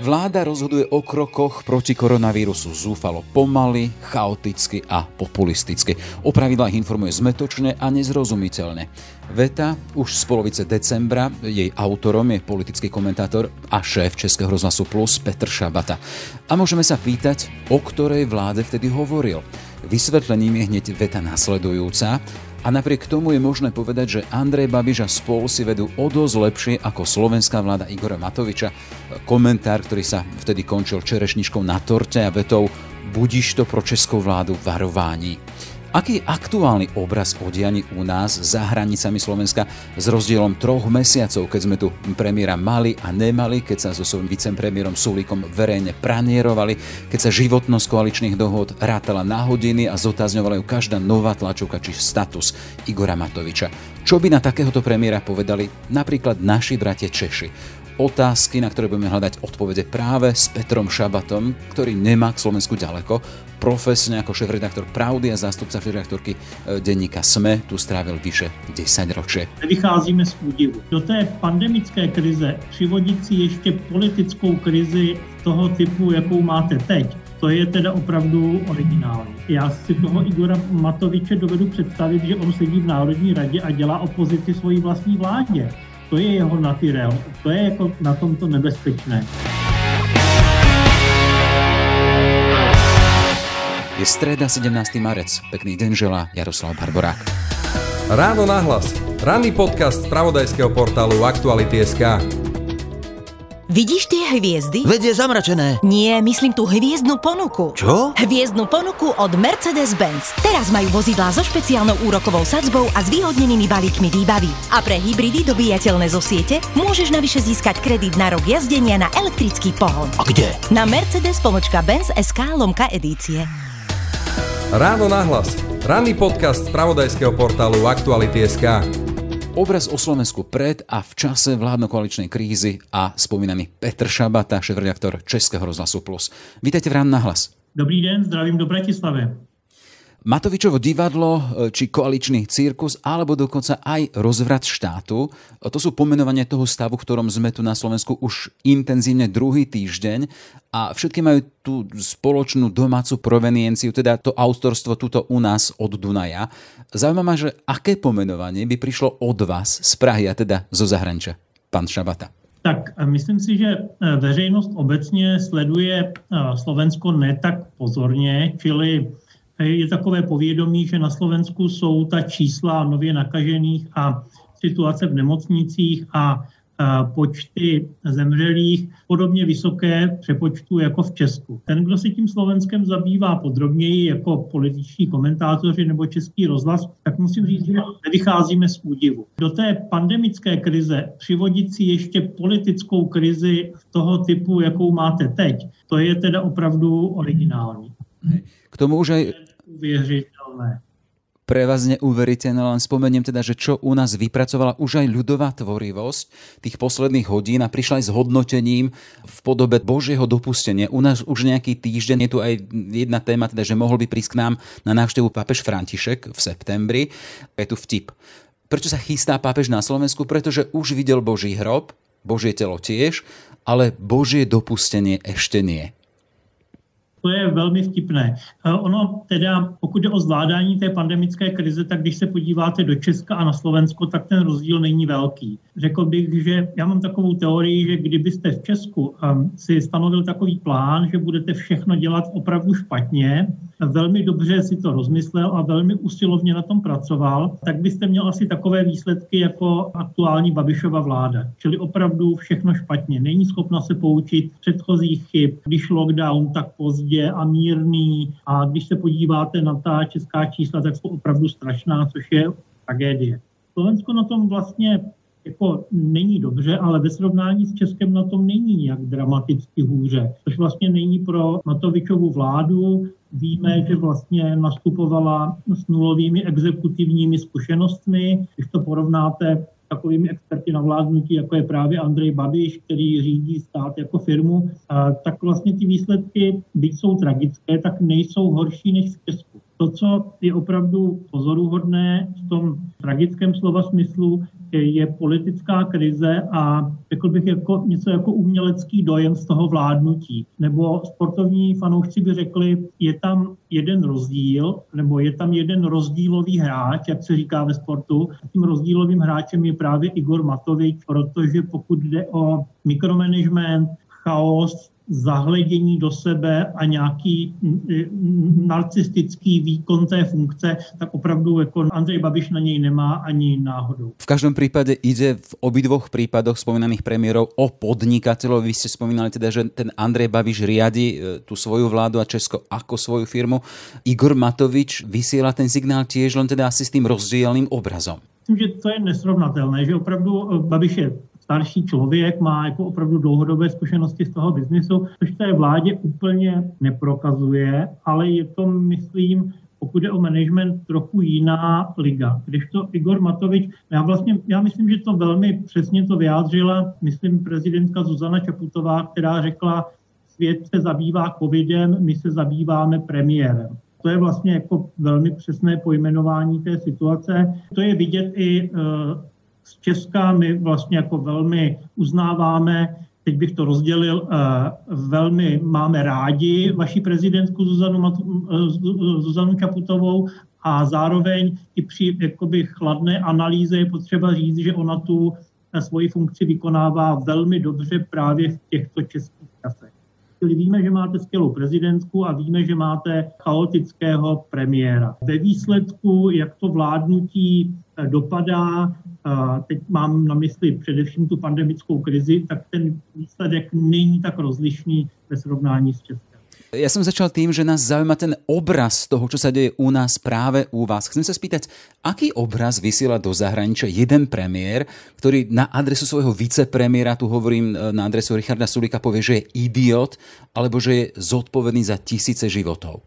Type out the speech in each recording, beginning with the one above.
Vláda rozhoduje o krokoch proti koronavírusu zúfalo pomaly, chaoticky a populisticky. O pravidlách informuje zmetočne a nezrozumiteľne. Veta už z polovice decembra, jej autorom je politický komentátor a šéf Českého rozhlasu Plus Petr Šabata. A môžeme sa pýtať, o ktorej vláde vtedy hovoril. Vysvetlením je hneď veta nasledujúca. A napriek tomu je možné povedať, že Andrej Babiš a spol si vedú o dosť lepšie ako slovenská vláda Igora Matoviča. Komentár, ktorý sa vtedy končil čerešničkou na torte a vetou budíš to pro českou vládu varování. Aký je aktuálny obraz o dianí u nás za hranicami Slovenska s rozdielom troch mesiacov, keď sme tu premiéra mali a nemali, keď sa so svojím vicepremiérom Sulíkom verejne pranierovali, keď sa životnosť koaličných dohod rátala na hodiny a zotázňovala ju každá nová tlačovka či status Igora Matoviča. Čo by na takéhoto premiéra povedali napríklad naši bratia Češi? Otázky, na ktoré budeme hľadať odpovede práve s Petrom Šabatom, ktorý nemá k Slovensku ďaleko. Profesne ako šéf-redaktor Pravdy a zástupca redaktorky e, denníka SME tu strávil vyše 10 ročie. Vycházíme z údivu. Do té pandemické krize přivodit si ještě politickou krizi toho typu, jakou máte teď, to je teda opravdu originální. Já si toho Igora Matoviče dovedu představit, že on sedí v Národní radě a dělá opozici svojí vlastní vládě. To je jeho natyrel. To je jako na tomto nebezpečné. Je streda 17. marec. Pekný deň želá Jaroslav Barborák. Ráno nahlas. Ranný podcast z pravodajského portálu Aktuality.sk. Vidíš tie hviezdy? Veď je zamračené. Nie, myslím tú hviezdnu ponuku. Čo? Hviezdnu ponuku od Mercedes-Benz. Teraz majú vozidlá so špeciálnou úrokovou sadzbou a zvýhodnenými balíkmi výbavy. A pre hybridy dobíjateľné zo siete môžeš navyše získať kredit na rok jazdenia na elektrický pohon. A kde? Na Mercedes pomočka Benz SK lomka edície. Ráno nahlas. Ranný podcast z pravodajského portálu Aktuality.sk. Obraz o Slovensku pred a v čase vládno-koaličnej krízy a spomínaný Petr Šabata, šéf-redaktor Českého rozhlasu Plus. Vítajte v Rán na hlas. Dobrý den, zdravím do Bratislavy. Matovičovo divadlo, e, či koaličný cirkus, alebo dokonca aj rozvrat štátu. E, to sú pomenovanie toho stavu, v ktorom sme tu na Slovensku už intenzívne druhý týždeň a všetky majú tú spoločnú domácu provenienciu, teda to autorstvo tuto u nás od Dunaja. Zaujíma ma, že aké pomenovanie by prišlo od vás z Prahy a teda zo zahraničia, pán Šabata? Tak myslím si, že e, veřejnost obecně sleduje Slovensko ne tak pozorně, čili je takové povědomí, že na Slovensku jsou ta čísla nově nakažených a situace v nemocnicích a počty zemřelých podobně vysoké přepočtu jako v Česku. Ten, kdo se tím Slovenskem zabývá podrobněji jako političní komentátoři nebo český rozhlas, tak musím říct, že nevycházíme z údivu. Do té pandemické krize přivodit si ještě politickou krizi toho typu, jakou máte teď, to je teda opravdu originální. K tomu už aj neuvěřitelné. Pre vás neuveriteľné, len spomeniem teda, že čo u nás vypracovala už aj ľudová tvorivosť tých posledných hodín a prišla aj s hodnotením v podobe Božieho dopustenia. U nás už nejaký týždeň je tu aj jedna téma, teda, že mohol by prísť k nám na návštevu pápež František v septembri. Je tu vtip. Prečo sa chystá pápež na Slovensku? Pretože už videl Boží hrob, Božie telo tiež, ale Božie dopustenie ešte nie. To je velmi vtipné. Eh, ono teda, pokud jde o zvládání té pandemické krize, tak když se podíváte do Česka a na Slovensko, tak ten rozdíl není velký. Řekl bych, že já mám takovou teorii, že kdybyste v Česku um, si stanovil takový plán, že budete všechno dělat opravdu špatně, velmi dobře si to rozmyslel a velmi usilovně na tom pracoval, tak byste měl asi takové výsledky jako aktuální Babišova vláda. Čili opravdu všechno špatně. Není schopna se poučit předchozích chyb. Když lockdown, tak pozdě a mírný. A když se podíváte na ta česká čísla, tak jsou opravdu strašná, což je tragédie. Slovensko na tom vlastně jako není dobře, ale ve srovnání s Českem na tom není nějak dramaticky hůře, což vlastně není pro Matovičovu vládu. Víme, že vlastně nastupovala s nulovými exekutivními zkušenostmi. Když to porovnáte takovými experty na vládnutí, jako je právě Andrej Babiš, který řídí stát jako firmu, tak vlastně ty výsledky, byť jsou tragické, tak nejsou horší než v Česku. To, co je opravdu pozoruhodné v tom tragickém slova smyslu, je politická krize a řekl bych jako něco jako umělecký dojem z toho vládnutí. Nebo sportovní fanoušci by řekli, je tam jeden rozdíl, nebo je tam jeden rozdílový hráč, jak se říká ve sportu. Tím rozdílovým hráčem je právě Igor Matovič, protože pokud jde o mikromanagement, chaos, zahledění do sebe a nějaký narcistický výkon té funkce, tak opravdu jako Andrej Babiš na něj nemá ani náhodou. V každom prípade ide v obidvoch prípadoch spomínaných premiérov o podnikateľov. Vy ste spomínali teda, že ten Andrej Babiš riadi e, tú svoju vládu a Česko ako svoju firmu. Igor Matovič vysiela ten signál tiež len teda asi s tým rozdielným obrazom. Myslím, že to je nesrovnatelné, že opravdu e, Babiš je starší člověk, má jako opravdu dlouhodobé zkušenosti z toho biznisu, což té vládě úplně neprokazuje, ale je to, myslím, pokud je o management, trochu jiná liga. Když to Igor Matovič, já vlastně, já myslím, že to velmi přesně to vyjádřila, myslím, prezidentka Zuzana Čaputová, která řekla, svět se zabývá covidem, my se zabýváme premiérem. To je vlastně jako velmi přesné pojmenování té situace. To je vidět i uh, z Česka my vlastně jako velmi uznáváme, teď bych to rozdělil, eh, velmi máme rádi vaši prezidentku Zuzanu, eh, Zuzanu Čaputovou a zároveň i při jakoby chladné analýze je potřeba říct, že ona tu eh, svoji funkci vykonává velmi dobře právě v těchto českých časech. Čili víme, že máte skvělou prezidentku a víme, že máte chaotického premiéra. Ve výsledku, jak to vládnutí dopadá, teď mám na mysli především tu pandemickou krizi, tak ten výsledek není tak rozlišný ve srovnání s Českem. Ja som začal tým, že nás zaujíma ten obraz toho, čo sa deje u nás práve u vás. Chcem sa spýtať, aký obraz vysiela do zahraničia jeden premiér, ktorý na adresu svojho vicepremiéra, tu hovorím e, na adresu Richarda Sulika, povie, že je idiot, alebo že je zodpovedný za tisíce životov?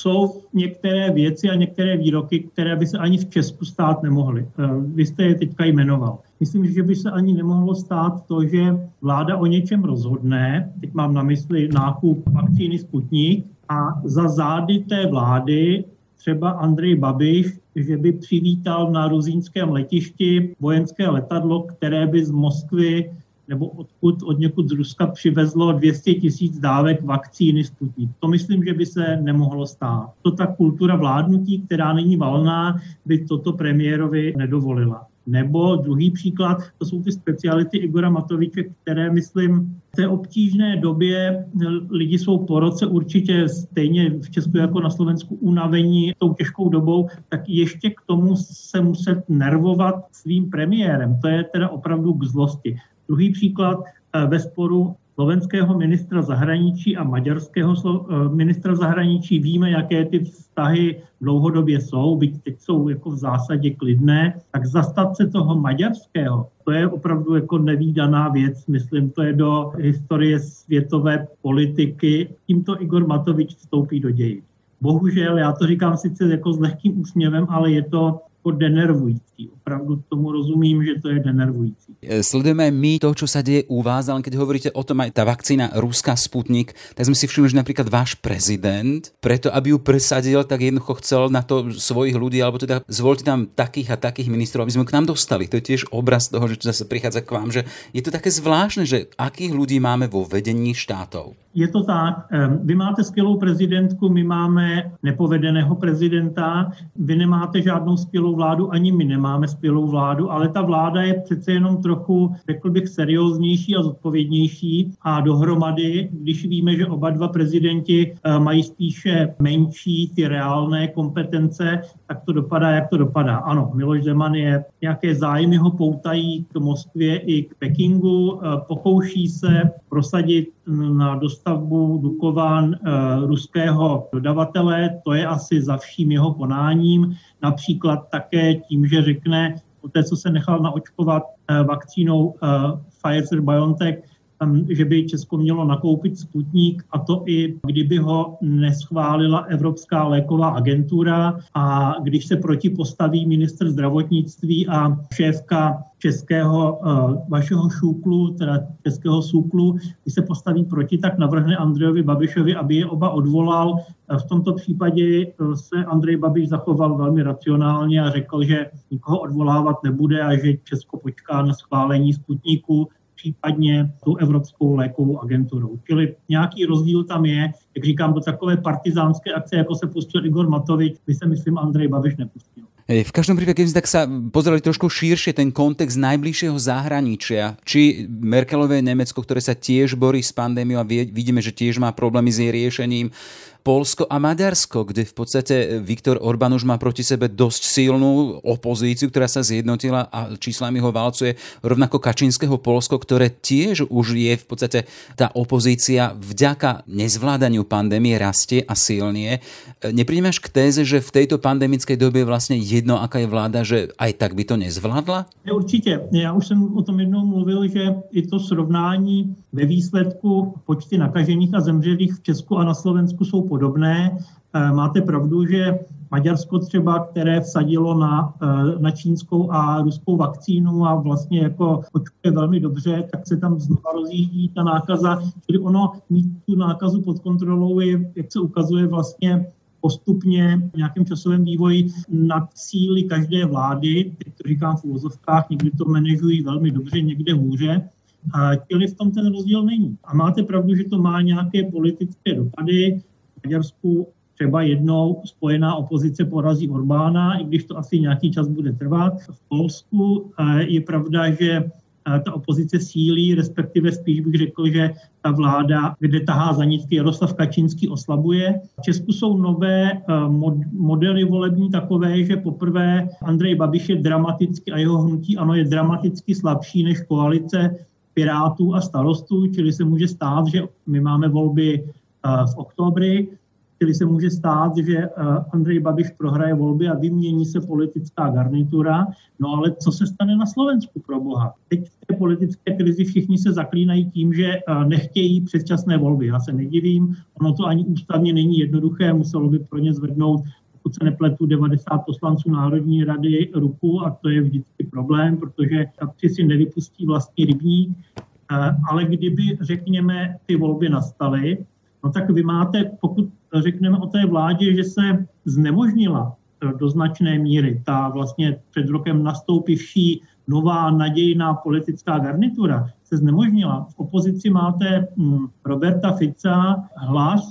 Jsou některé věci a některé výroky, které by se ani v Česku stát nemohly. Eh, vy jste je teďka jmenoval. Myslím, že by se ani nemohlo stát to, že vláda o něčem rozhodne, teď mám na mysli nákup vakcíny Sputnik, a za zády té vlády třeba Andrej Babiš, že by přivítal na ruzínském letišti vojenské letadlo, které by z Moskvy nebo odkud od někud z Ruska přivezlo 200 tisíc dávek vakcíny Sputnik. To myslím, že by se nemohlo stát. To ta kultura vládnutí, která není valná, by toto premiérovi nedovolila. Nebo druhý příklad, to jsou ty speciality Igora Matoviče, které, myslím, v té obtížné době lidi jsou po roce určitě stejně v Česku jako na Slovensku unavení tou těžkou dobou, tak ještě k tomu se muset nervovat svým premiérem. To je teda opravdu k zlosti. Druhý příklad eh, ve sporu slovenského ministra zahraničí a maďarského eh, ministra zahraničí víme, jaké ty vztahy dlouhodobě jsou, byť teď jsou jako v zásadě klidné, tak zastat se toho maďarského, to je opravdu jako nevýdaná věc, myslím, to je do historie světové politiky. Tímto Igor Matovič vstoupí do dějin. Bohužel, já to říkám sice jako s lehkým úsměvem, ale je to jako denervující. Opravdu tomu rozumím, že to je denervující. E, sledujeme my to, čo sa deje u vás, ale keď hovoríte o tom aj tá vakcína Ruská Sputnik, tak sme si všimli, že napríklad váš prezident, preto aby ju presadil, tak jednoducho chcel na to svojich ľudí, alebo teda zvolte tam takých a takých ministrov, aby sme k nám dostali. To je tiež obraz toho, že zase prichádza k vám, že je to také zvláštne, že akých ľudí máme vo vedení štátov. Je to tak. Vy máte skvělou prezidentku, my máme nepovedeného prezidenta, vy nemáte žádnou skvělou vládu, ani my nemáme skvělou vládu, ale ta vláda je přece jenom trochu, řekl bych, serióznější a zodpovědnější a dohromady, když víme, že oba dva prezidenti eh, mají spíše menší ty reálné kompetence, tak to dopadá, jak to dopadá. Ano, Miloš Zeman je, nějaké zájmy ho poutají k Moskvě i k Pekingu, eh, pokouší se prosadit na dostavbu Dukovan eh, ruského dodavatele, to je asi za vším jeho konáním, například také tím, že řekne, po té, co se nechal naočkovat vakcínou Pfizer-BioNTech, že by Česko mělo nakoupit Sputnik a to i kdyby ho neschválila Evropská léková agentura a když se proti postaví ministr zdravotnictví a šéfka českého uh, vašeho šúklu, teda českého súklu, když se postaví proti, tak navrhne Andrejovi Babišovi, aby je oba odvolal. V tomto případě se Andrej Babiš zachoval velmi racionálně a řekl, že nikoho odvolávat nebude a že Česko počká na schválení Sputniku případně tu Evropskou lékovou agenturou. Čili nějaký rozdíl tam je, jak říkám, do takové partizánské akce, jako se pustil Igor Matovič, by se, myslím, Andrej Babiš nepustil. V každom prípade, keď sme tak sa pozerali trošku širšie ten kontext najbližšieho zahraničia, či Merkelové Nemecko, ktoré sa tiež borí s pandémiou a vidíme, že tiež má problémy s jej riešením, Polsko a Maďarsko, kde v podstate Viktor Orbán už má proti sebe dosť silnú opozíciu, ktorá sa zjednotila a číslami ho valcuje rovnako Kačinského Polsko, ktoré tiež už je v podstate tá opozícia vďaka nezvládaniu pandémie rastie a silnie. Neprídeš k téze, že v tejto pandemickej dobe je vlastne jedno, aká je vláda, že aj tak by to nezvládla? Určitě. Já už jsem o tom jednou mluvil, že i to srovnání ve výsledku počty nakažených a zemřelých v Česku a na Slovensku jsou podobné. Eh, máte pravdu, že Maďarsko třeba, které vsadilo na, eh, na čínskou a ruskou vakcínu a vlastně jako očkuje velmi dobře, tak se tam znova rozjíždí ta nákaza. Čili ono mít tu nákazu pod kontrolou je, jak se ukazuje, vlastně postupně v nějakém časovém vývoji na síly každé vlády, teď to říkám v úvozovkách, někdy to manažují velmi dobře, někde hůře, a čili v tom ten rozdíl není. A máte pravdu, že to má nějaké politické dopady. Maďarsku třeba jednou spojená opozice porazí Orbána, i když to asi nějaký čas bude trvat. V Polsku eh, je pravda, že eh, ta opozice sílí, respektive spíš bych řekl, že ta vláda, kde tahá za nitky Jaroslav Kačínský, oslabuje. V Česku jsou nové eh, modely volební takové, že poprvé Andrej Babiš je dramaticky a jeho hnutí ano je dramaticky slabší než koalice Pirátů a starostů, čili se může stát, že my máme volby v oktobri, čili se může stát, že Andrej Babiš prohraje volby a vymění se politická garnitura. No ale co se stane na Slovensku pro boha? Teď v té politické krizi všichni se zaklínají tím, že nechtějí předčasné volby. Já se nedivím, ono to ani ústavně není jednoduché, muselo by pro ně zvednout pokud se nepletu, 90 poslanců Národní rady ruku a to je vždycky problém, protože kapři si nevypustí vlastní rybník, ale kdyby, řekněme, ty volby nastaly, no tak vy máte, pokud řekneme o té vládě, že se znemožnila do značné míry ta vlastně před rokem nastoupivší nová nadějná politická garnitura se znemožnila. V opozici máte hm, Roberta Fica, hlas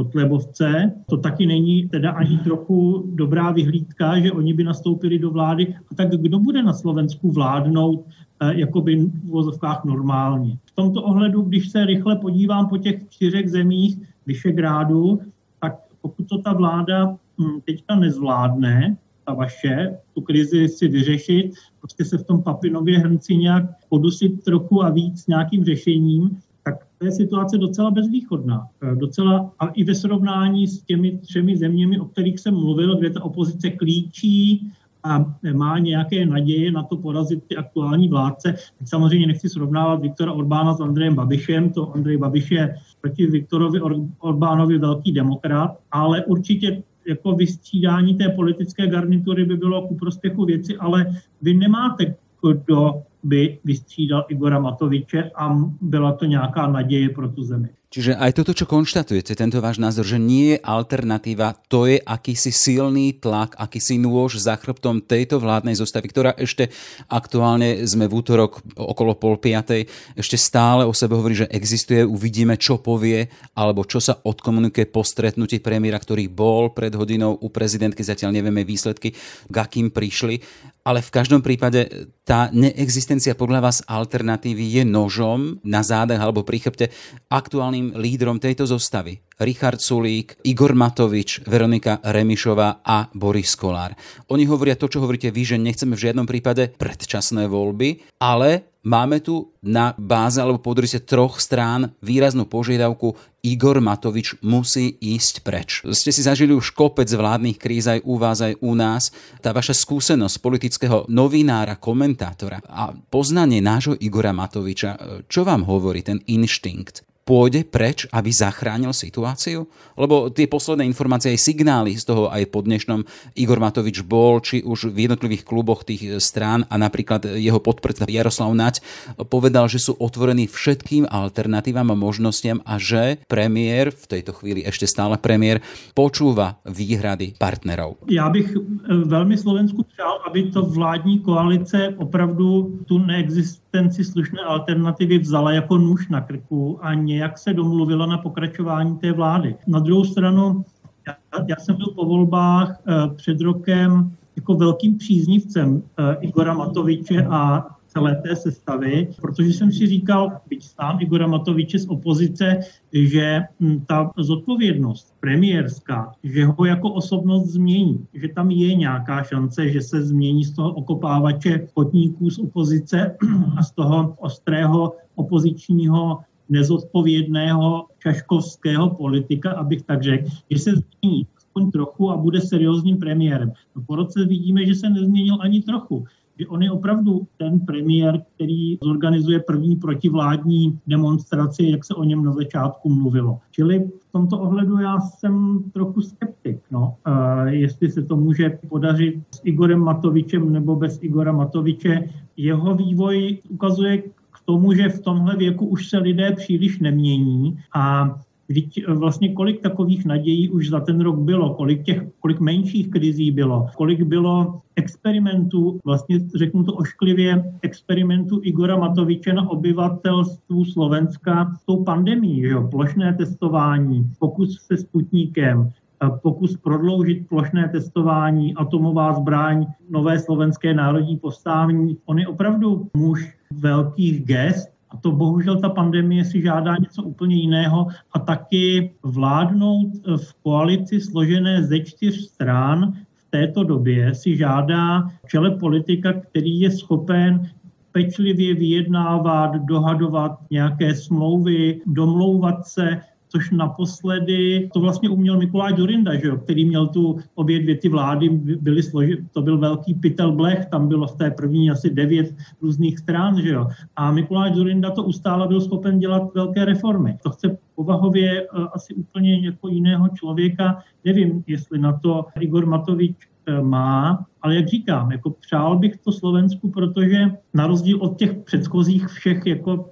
Kotlebovce. To taky není teda ani trochu dobrá vyhlídka, že oni by nastoupili do vlády. A tak kdo bude na Slovensku vládnout eh, jakoby v vozovkách normálně? V tomto ohledu, když se rychle podívám po těch čtyřech zemích Vyšegrádu, tak pokud to ta vláda hm, teďka nezvládne, ta vaše, tu krizi si vyřešit, prostě se v tom papinově hrnci nějak podusit trochu a víc nějakým řešením, to je situace docela bezvýchodná. E, docela a i ve srovnání s těmi třemi zeměmi, o kterých jsem mluvil, kde ta opozice klíčí a má nějaké naděje na to porazit ty aktuální vládce. Tak samozřejmě nechci srovnávat Viktora Orbána s Andrejem Babišem, to Andrej Babiš je proti Viktorovi Orbánovi velký demokrat, ale určitě jako vystřídání té politické garnitury by bylo ku prospěchu věci, ale vy nemáte kdo by vystřídal Igora Matoviče a byla to nějaká naděje pro tu zemi. Čiže aj toto, čo konštatujete, tento váš názor, že nie je alternatíva, to je akýsi silný tlak, akýsi nôž za chrbtom tejto vládnej zostavy, ktorá ešte aktuálne sme v útorok okolo pol piatej, ešte stále o sebe hovorí, že existuje, uvidíme, čo povie, alebo čo sa odkomunikuje po stretnutí premiéra, ktorý bol pred hodinou u prezidentky, zatiaľ nevieme výsledky, k akým prišli. Ale v každom prípade tá neexistencia podľa vás alternatívy je nožom na zádach alebo pri chrbte hlavným lídrom tejto zostavy Richard Sulík, Igor Matovič, Veronika Remišová a Boris Kolár. Oni hovoria to, čo hovoríte vy, že nechceme v žiadnom prípade predčasné voľby, ale máme tu na báze alebo podrise troch strán výraznú požiadavku Igor Matovič musí ísť preč. Ste si zažili už kopec vládnych kríz aj u vás, aj u nás. Tá vaša skúsenosť politického novinára, komentátora a poznanie nášho Igora Matoviča, čo vám hovorí ten inštinkt? Pôjde preč, aby zachránil situáciu? Lebo tie posledné informácie, aj signály z toho aj po dnešnom Igor Matovič bol, či už v jednotlivých kluboch tých strán a napríklad jeho podpredseda Jaroslav Nať povedal, že sú otvorení všetkým alternatívam a možnostiam a že premiér, v tejto chvíli ešte stále premiér, počúva výhrady partnerov. Já bych e, velmi Slovensku přál, aby to vládní koalice opravdu tu neexistenci slušné alternativy vzala jako nůž na krku a nějak se domluvila na pokračování té vlády. Na druhou stranu, já, já jsem byl po volbách eh, před rokem jako velkým příznivcem eh, Igora Matoviče a celé té sestavy, protože jsem si říkal, byť sám Igora Matoviče z opozice, že hm, ta zodpovědnost premiérská, že ho jako osobnost změní, že tam je nějaká šance, že se změní z toho okopávače kotníků z opozice a z toho ostrého opozičního nezodpovědného čaškovského politika, abych tak řekl, že se změní aspoň trochu a bude seriózním premiérem. No po roce vidíme, že se nezměnil ani trochu. Že on je opravdu ten premiér, který zorganizuje první protivládní demonstraci, jak se o něm na začátku mluvilo. Čili v tomto ohledu já jsem trochu skeptik, no, uh, jestli se to může podařit s Igorem Matovičem nebo bez Igora Matoviče. Jeho vývoj ukazuje tomu, že v tomhle věku už se lidé příliš nemění a Vždyť vlastně kolik takových nadějí už za ten rok bylo, kolik těch, kolik menších krizí bylo, kolik bylo experimentů, vlastně řeknu to ošklivě, experimentů Igora Matoviče na obyvatelstvu Slovenska s tou pandemí, jo, plošné testování, pokus se Sputníkem, pokus prodloužit plošné testování, atomová zbraň, nové slovenské národní postávání. On je opravdu muž velkých gest, a to bohužel ta pandemie si žádá něco úplně jiného a taky vládnout v koalici složené ze čtyř stran v této době si žádá čele politika, který je schopen pečlivě vyjednávat, dohadovat nějaké smlouvy, domlouvat se což naposledy to vlastně uměl Mikuláš Durinda, že jo, který měl tu obě dvě ty vlády, byly složi, to byl velký pytel blech, tam bylo v té první asi devět různých stran, že jo. A Mikuláš Durinda to ustále byl schopen dělat velké reformy. To chce povahově uh, asi úplně jako jiného člověka. Nevím, jestli na to Igor Matovič má, ale jak říkám, jako přál bych to Slovensku, protože na rozdíl od těch předchozích všech jako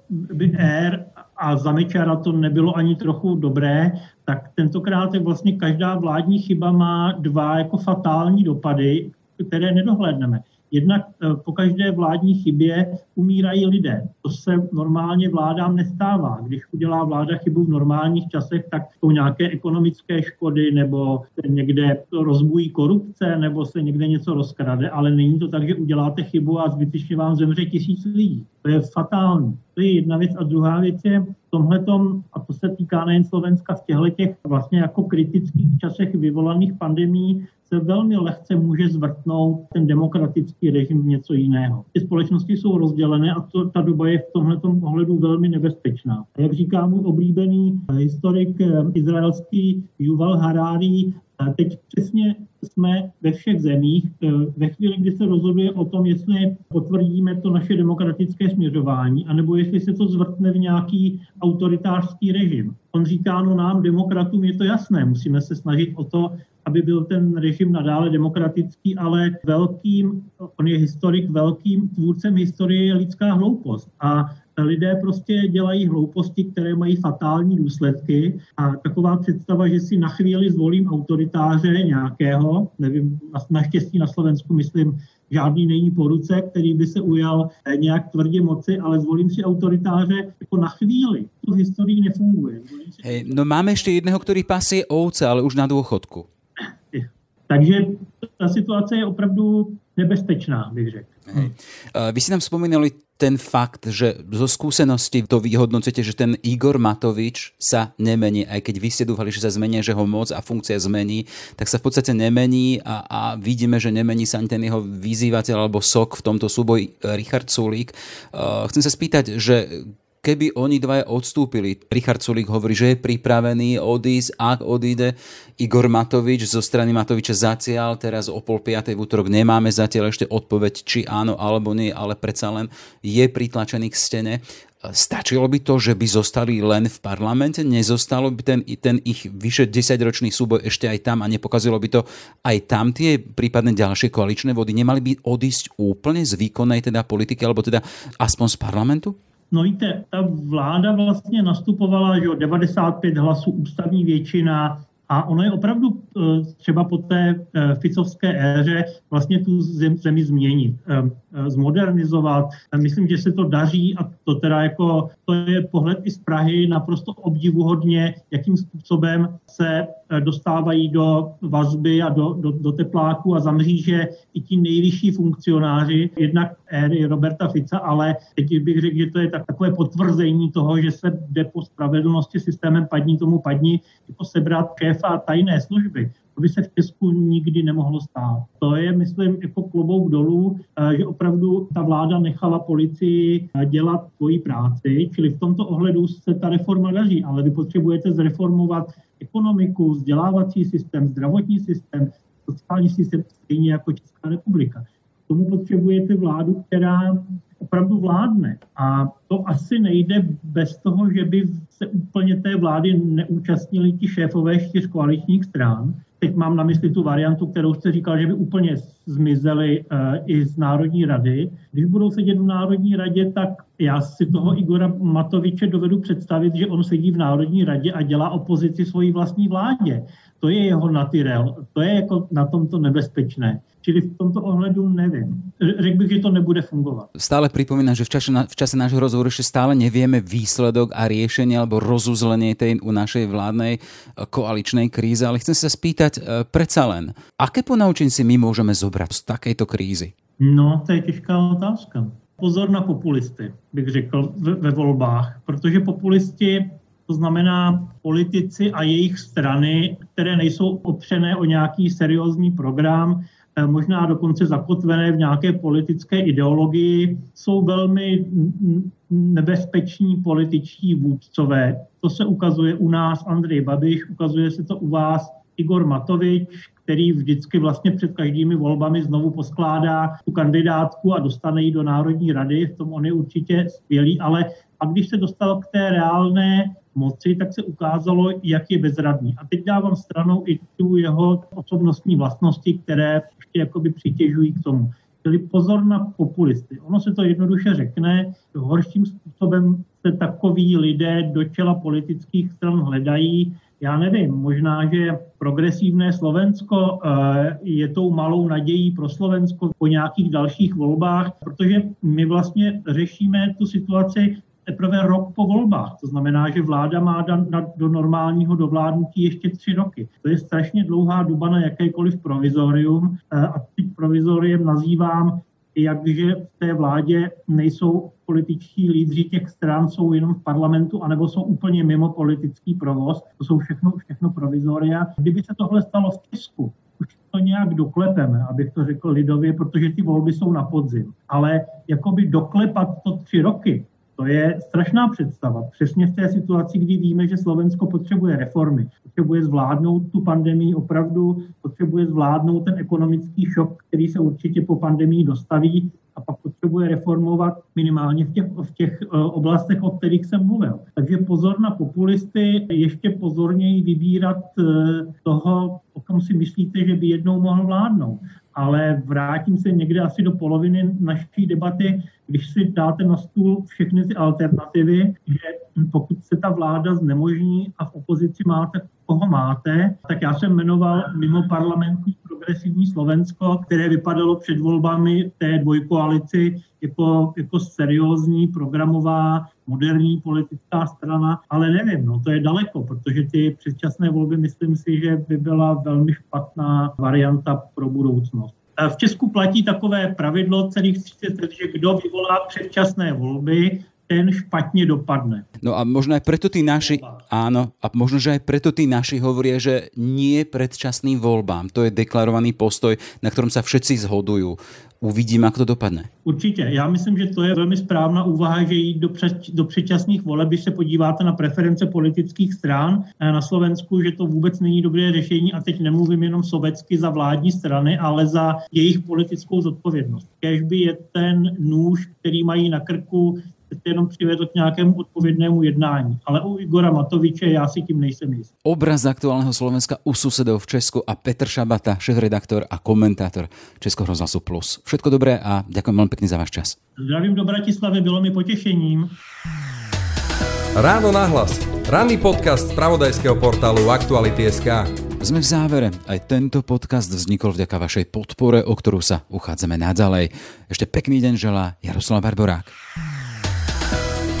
ér a za Mečara to nebylo ani trochu dobré, tak tentokrát je vlastně každá vládní chyba má dva jako fatální dopady, které nedohlédneme. Jednak eh, po každé vládní chybě umírají lidé. To se normálně vládám nestává. Když udělá vláda chybu v normálních časech, tak jsou nějaké ekonomické škody nebo někde rozbují korupce nebo se někde něco rozkrade, ale není to tak, že uděláte chybu a zbytečně vám zemře tisíc lidí. To je fatální. To je jedna věc. A druhá věc je v tomhletom, a to se týká nejen Slovenska, v těchto těch vlastně jako kritických časech vyvolaných pandemí, se velmi lehce může zvrtnout ten demokratický režim v něco jiného. Ty společnosti jsou rozdělené a to, ta doba je v tomhle ohledu velmi nebezpečná. Jak říká můj oblíbený historik eh, izraelský Yuval Harari, teď přesně jsme ve všech zemích eh, ve chvíli, kdy se rozhoduje o tom, jestli potvrdíme to naše demokratické směřování, anebo jestli se to zvrtne v nějaký autoritářský režim. On říká, no nám, demokratům, je to jasné, musíme se snažit o to, aby byl ten režim nadále demokratický, ale velkým, on je historik, velkým tvůrcem historie je lidská hloupost. A lidé prostě dělají hlouposti, které mají fatální důsledky a taková představa, že si na chvíli zvolím autoritáře nějakého, nevím, naštěstí na Slovensku myslím, žádný není po ruce, který by se ujal eh, nějak tvrdě moci, ale zvolím si autoritáře jako na chvíli. To v historii nefunguje. Hej, no máme ještě jedného, který pasie ovce, ale už na důchodku. Takže ta situace je opravdu nebezpečná, bych řekl. Hej. Vy si nám spomínali ten fakt, že zo skúsenosti to vyhodnocujete, že ten Igor Matovič sa nemení, aj keď vy ste dúfali, že sa zmení, že ho moc a funkcia zmení, tak sa v podstate nemení a, a vidíme, že nemení sa ani ten jeho vyzývateľ alebo sok v tomto súboji Richard Sulík. Chcem sa spýtať, že keby oni dvaja odstúpili, Richard hovorí, že je pripravený odísť, ak odíde Igor Matovič zo strany Matoviča zacial, teraz o pol piatej v útorok nemáme zatiaľ ešte odpoveď, či áno alebo nie, ale predsa len je pritlačený k stene. Stačilo by to, že by zostali len v parlamente? Nezostalo by ten, ten ich vyše 10-ročný súboj ešte aj tam a nepokazilo by to aj tam tie prípadne ďalšie koaličné vody? Nemali by odísť úplne z výkonnej teda politiky, alebo teda aspoň z parlamentu? No víte, ta vláda vlastně nastupovala, že 95 hlasů ústavní většina, a ono je opravdu eh, třeba po té eh, ficovské éře vlastně tu zemi změnit, eh, zmodernizovat. Myslím, že se to daří a to teda jako, to je pohled i z Prahy naprosto obdivuhodně, jakým způsobem se dostávají do vazby a do, do, do tepláku a zamříže i ti nejvyšší funkcionáři, jednak éry Roberta Fica, ale teď bych řekl, že to je tak, takové potvrzení toho, že se jde po spravedlnosti systémem padní tomu padní, jako sebrat šéfa tajné služby. To by se v Česku nikdy nemohlo stát. To je, myslím, jako klobouk dolů, eh, že opravdu ta vláda nechala policii eh, dělat svoji práci, čili v tomto ohledu se ta reforma daří, ale vy potřebujete zreformovat ekonomiku, vzdělávací systém, zdravotní systém, sociální systém, stejně jako Česká republika. K tomu potřebujete vládu, která opravdu vládne. A to asi nejde bez toho, že by se úplně té vlády neúčastnili ti šéfové čtyř koaličních stran. Teď mám na mysli tu variantu, kterou jste říkal, že by úplně zmizeli uh, i z Národní rady. Když budou sedět v Národní radě, tak já si toho Igora Matoviče dovedu představit, že on sedí v Národní radě a dělá opozici svojí vlastní vládě. To je jeho natyrel. To je jako na tomto nebezpečné. Čili v tomto ohledu nevím. Řekl bych, že to nebude fungovat. Stále připomínám, že v čase, v čase nášho rozhovoru ešte stále nevieme výsledok a riešenie alebo rozuzlenie tej u našej vládnej eh, koaličnej kríze, ale chcem sa spýtať e, predsa len, aké ponaučení si my môžeme zobrať z takejto krízy? No, to je těžká otázka. Pozor na populisty, bych řekl, ve, ve volbách, protože populisti to znamená politici a jejich strany, které nejsou opřené o nějaký seriózní program, možná dokonce zakotvené v nějaké politické ideologii, jsou velmi nebezpeční političtí vůdcové. To se ukazuje u nás Andrej Babiš, ukazuje se to u vás Igor Matovič, který vždycky vlastně před každými volbami znovu poskládá tu kandidátku a dostane ji do Národní rady, v tom on je určitě skvělý, ale a když se dostal k té reálné moci, tak se ukázalo, jak je bezradný. A teď dávám stranou i tu jeho osobnostní vlastnosti, které ještě jakoby přitěžují k tomu. Čili pozor na populisty. Ono se to jednoduše řekne, horším způsobem se takoví lidé do čela politických stran hledají. Já nevím, možná, že progresivné Slovensko eh, je tou malou nadějí pro Slovensko po nějakých dalších volbách, protože my vlastně řešíme tu situaci teprve rok po volbách. To znamená, že vláda má do normálního dovládnutí ještě tři roky. To je strašně dlouhá doba na jakékoliv provizorium eh, a teď provizoriem nazývám jakže v té vládě nejsou političtí lídři těch stran, jsou jenom v parlamentu, anebo jsou úplně mimo politický provoz. To jsou všechno, všechno provizoria. Kdyby se tohle stalo v Česku, už to nějak doklepeme, abych to řekl lidově, protože ty volby jsou na podzim. Ale jakoby doklepat to tři roky, to je strašná představa. Přesně v té situaci, kdy víme, že Slovensko potřebuje reformy, potřebuje zvládnout tu pandemii opravdu, potřebuje zvládnout ten ekonomický šok, který se určitě po pandemii dostaví a pak potřebuje reformovat minimálně v těch, v těch uh, oblastech, o kterých jsem mluvil. Takže pozor na populisty, ještě pozorněji vybírat uh, toho, o kom si myslíte, že by jednou mohl vládnout ale vrátím se někde asi do poloviny naší debaty, když si dáte na stůl všechny ty alternativy, že pokud se ta vláda znemožní a v opozici máte koho máte, tak já jsem jmenoval mimo parlamentní progresivní Slovensko, které vypadalo před volbami té dvojkoalici jako, jako seriózní, programová, moderní politická strana, ale nevím, no to je daleko, protože ty předčasné volby myslím si, že by byla velmi špatná varianta pro budoucnost. V Česku platí takové pravidlo celých 30 let, že kdo vyvolá předčasné volby, ten špatne dopadne. No a možno aj preto tí naši, áno, a možno, že aj preto tí naši hovoria, že nie predčasným voľbám. To je deklarovaný postoj, na ktorom sa všetci zhodujú. Uvidíme, jak to dopadne. Určitě. Já myslím, že to je velmi správná úvaha, že jít do, před, do předčasných voleb, když se podíváte na preference politických stran na Slovensku, že to vůbec není dobré řešení a teď nemluvím jenom sovětsky za vládní strany, ale za jejich politickou zodpovědnost. Kež by je ten nůž, který mají na krku jenom přivedl k nějakému odpovědnému jednání. Ale u Igora Matoviče já si tím nejsem jist. Obraz aktuálneho Slovenska u susedov v Česku a Petr Šabata, šéf-redaktor a komentátor Českého rozhlasu Plus. Všetko dobré a ďakujem veľmi pekne za váš čas. Zdravím do Bratislavy, bylo mi potěšením. Ráno nahlas. Ranný podcast z pravodajského portálu Aktuality.sk. Sme v závere. Aj tento podcast vznikol vďaka vašej podpore, o ktorú sa uchádzame naďalej. Ešte pekný deň želá Jaroslav Barborák.